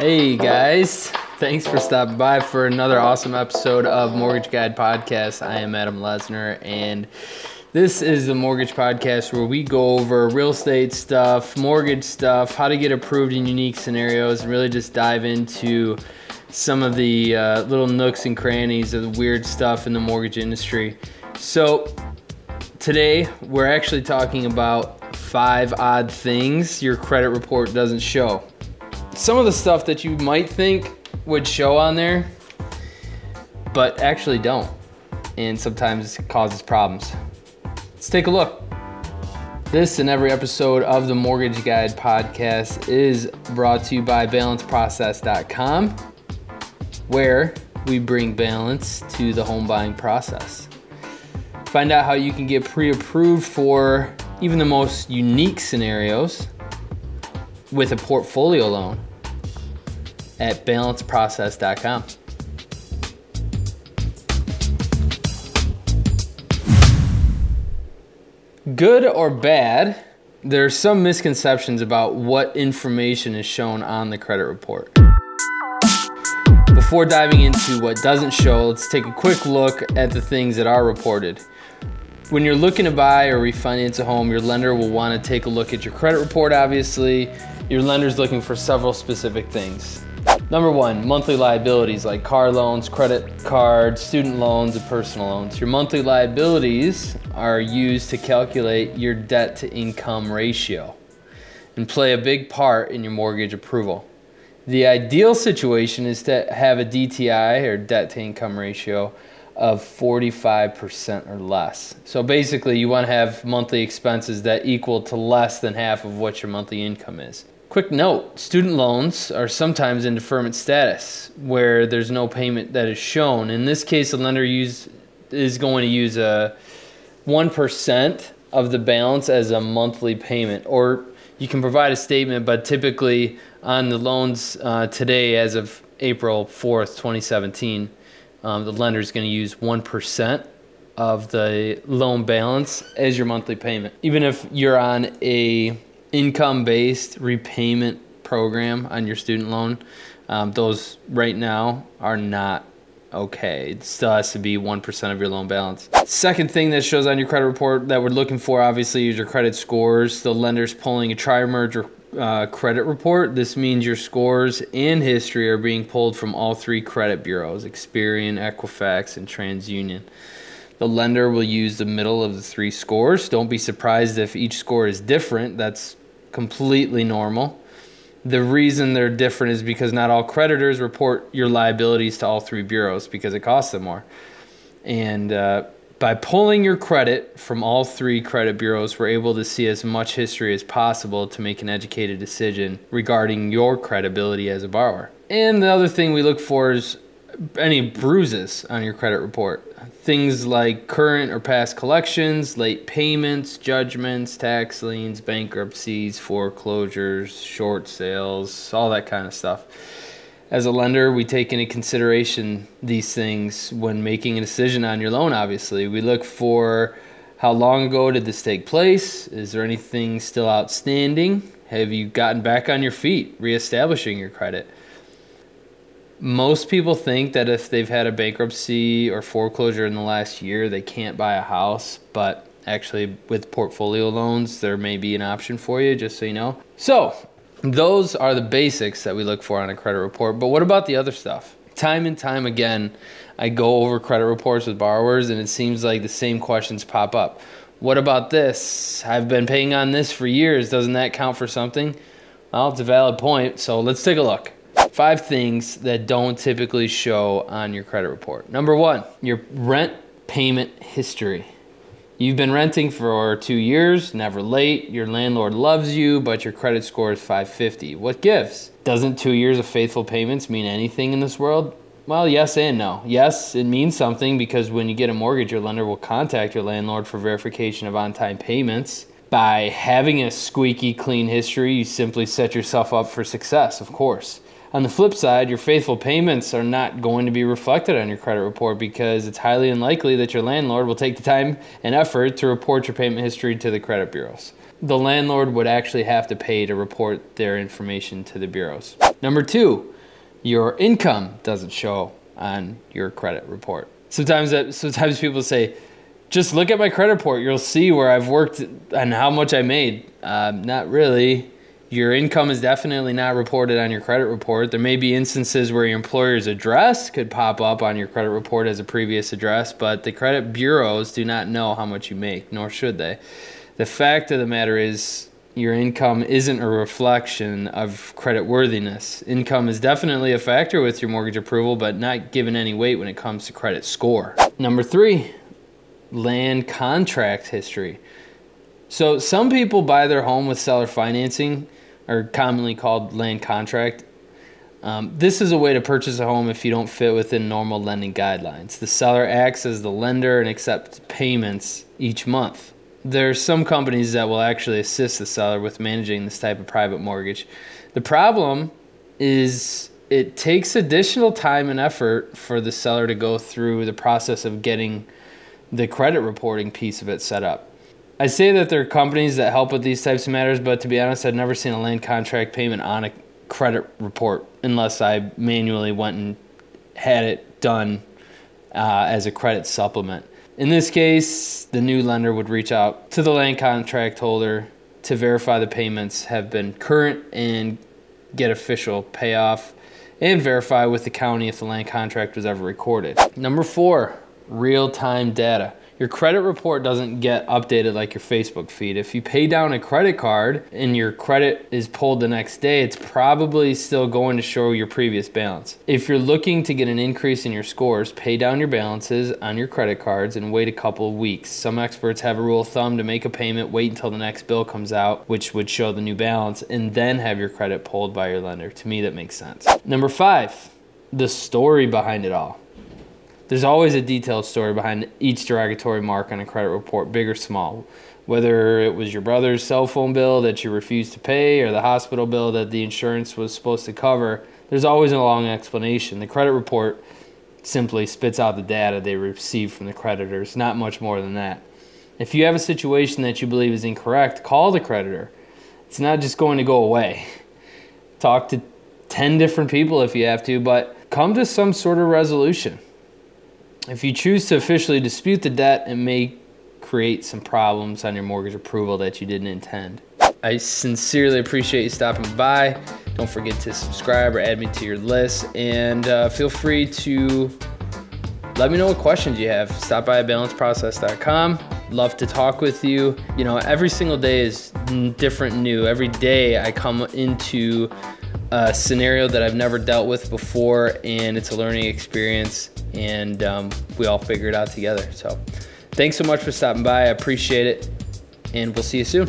Hey guys, thanks for stopping by for another awesome episode of Mortgage Guide Podcast. I am Adam Lesner, and this is the Mortgage Podcast where we go over real estate stuff, mortgage stuff, how to get approved in unique scenarios, and really just dive into some of the uh, little nooks and crannies of the weird stuff in the mortgage industry. So, today we're actually talking about five odd things your credit report doesn't show some of the stuff that you might think would show on there, but actually don't. And sometimes causes problems. Let's take a look. This and every episode of the Mortgage Guide podcast is brought to you by balanceprocess.com, where we bring balance to the home buying process. Find out how you can get pre approved for even the most unique scenarios with a portfolio loan at balanceprocess.com. Good or bad, there are some misconceptions about what information is shown on the credit report. Before diving into what doesn't show, let's take a quick look at the things that are reported. When you're looking to buy or refinance a home, your lender will want to take a look at your credit report, obviously. Your lender's looking for several specific things. Number one, monthly liabilities like car loans, credit cards, student loans, and personal loans. Your monthly liabilities are used to calculate your debt to income ratio and play a big part in your mortgage approval. The ideal situation is to have a DTI or debt to income ratio of 45% or less. So basically, you want to have monthly expenses that equal to less than half of what your monthly income is. Quick note student loans are sometimes in deferment status where there's no payment that is shown. In this case, the lender use, is going to use a 1% of the balance as a monthly payment, or you can provide a statement, but typically on the loans uh, today, as of April 4th, 2017, um, the lender is going to use 1% of the loan balance as your monthly payment. Even if you're on a income based repayment program on your student loan, um, those right now are not okay. It still has to be 1% of your loan balance. Second thing that shows on your credit report that we're looking for obviously is your credit scores. The lender's pulling a tri merge uh, credit report. This means your scores and history are being pulled from all three credit bureaus Experian, Equifax, and TransUnion. The lender will use the middle of the three scores. Don't be surprised if each score is different. That's completely normal. The reason they're different is because not all creditors report your liabilities to all three bureaus because it costs them more. And uh, by pulling your credit from all three credit bureaus, we're able to see as much history as possible to make an educated decision regarding your credibility as a borrower. And the other thing we look for is any bruises on your credit report. Things like current or past collections, late payments, judgments, tax liens, bankruptcies, foreclosures, short sales, all that kind of stuff. As a lender, we take into consideration these things when making a decision on your loan, obviously. We look for how long ago did this take place? Is there anything still outstanding? Have you gotten back on your feet, reestablishing your credit? Most people think that if they've had a bankruptcy or foreclosure in the last year, they can't buy a house, but actually with portfolio loans, there may be an option for you, just so you know. So, those are the basics that we look for on a credit report, but what about the other stuff? Time and time again, I go over credit reports with borrowers and it seems like the same questions pop up. What about this? I've been paying on this for years. Doesn't that count for something? Well, it's a valid point, so let's take a look five things that don't typically show on your credit report. Number one, your rent payment history. You've been renting for two years, never late. Your landlord loves you, but your credit score is 550. What gives? Doesn't two years of faithful payments mean anything in this world? Well, yes and no. Yes, it means something because when you get a mortgage, your lender will contact your landlord for verification of on time payments. By having a squeaky clean history, you simply set yourself up for success, of course. On the flip side, your faithful payments are not going to be reflected on your credit report because it's highly unlikely that your landlord will take the time and effort to report your payment history to the credit bureaus. the landlord would actually have to pay to report their information to the bureaus. Number two, your income doesn't show on your credit report. Sometimes that sometimes people say, just look at my credit report. You'll see where I've worked and how much I made. Um, not really. Your income is definitely not reported on your credit report. There may be instances where your employer's address could pop up on your credit report as a previous address, but the credit bureaus do not know how much you make, nor should they. The fact of the matter is, your income isn't a reflection of credit worthiness. Income is definitely a factor with your mortgage approval, but not given any weight when it comes to credit score. Number three, land contract history. So, some people buy their home with seller financing or commonly called land contract. Um, this is a way to purchase a home if you don't fit within normal lending guidelines. The seller acts as the lender and accepts payments each month. There are some companies that will actually assist the seller with managing this type of private mortgage. The problem is it takes additional time and effort for the seller to go through the process of getting the credit reporting piece of it set up. I say that there are companies that help with these types of matters, but to be honest, I've never seen a land contract payment on a credit report unless I manually went and had it done uh, as a credit supplement. In this case, the new lender would reach out to the land contract holder to verify the payments have been current and get official payoff and verify with the county if the land contract was ever recorded. Number four, real time data your credit report doesn't get updated like your Facebook feed. If you pay down a credit card and your credit is pulled the next day, it's probably still going to show your previous balance. If you're looking to get an increase in your scores, pay down your balances on your credit cards and wait a couple of weeks. Some experts have a rule of thumb to make a payment, wait until the next bill comes out, which would show the new balance, and then have your credit pulled by your lender. To me, that makes sense. Number five, the story behind it all. There's always a detailed story behind each derogatory mark on a credit report, big or small. Whether it was your brother's cell phone bill that you refused to pay or the hospital bill that the insurance was supposed to cover, there's always a long explanation. The credit report simply spits out the data they received from the creditors, not much more than that. If you have a situation that you believe is incorrect, call the creditor. It's not just going to go away. Talk to 10 different people if you have to, but come to some sort of resolution. If you choose to officially dispute the debt, it may create some problems on your mortgage approval that you didn't intend. I sincerely appreciate you stopping by. Don't forget to subscribe or add me to your list, and uh, feel free to let me know what questions you have. Stop by balanceprocess.com. Love to talk with you. You know, every single day is different, new. Every day I come into a scenario that I've never dealt with before, and it's a learning experience and um, we all figure it out together. So, thanks so much for stopping by. I appreciate it, and we'll see you soon.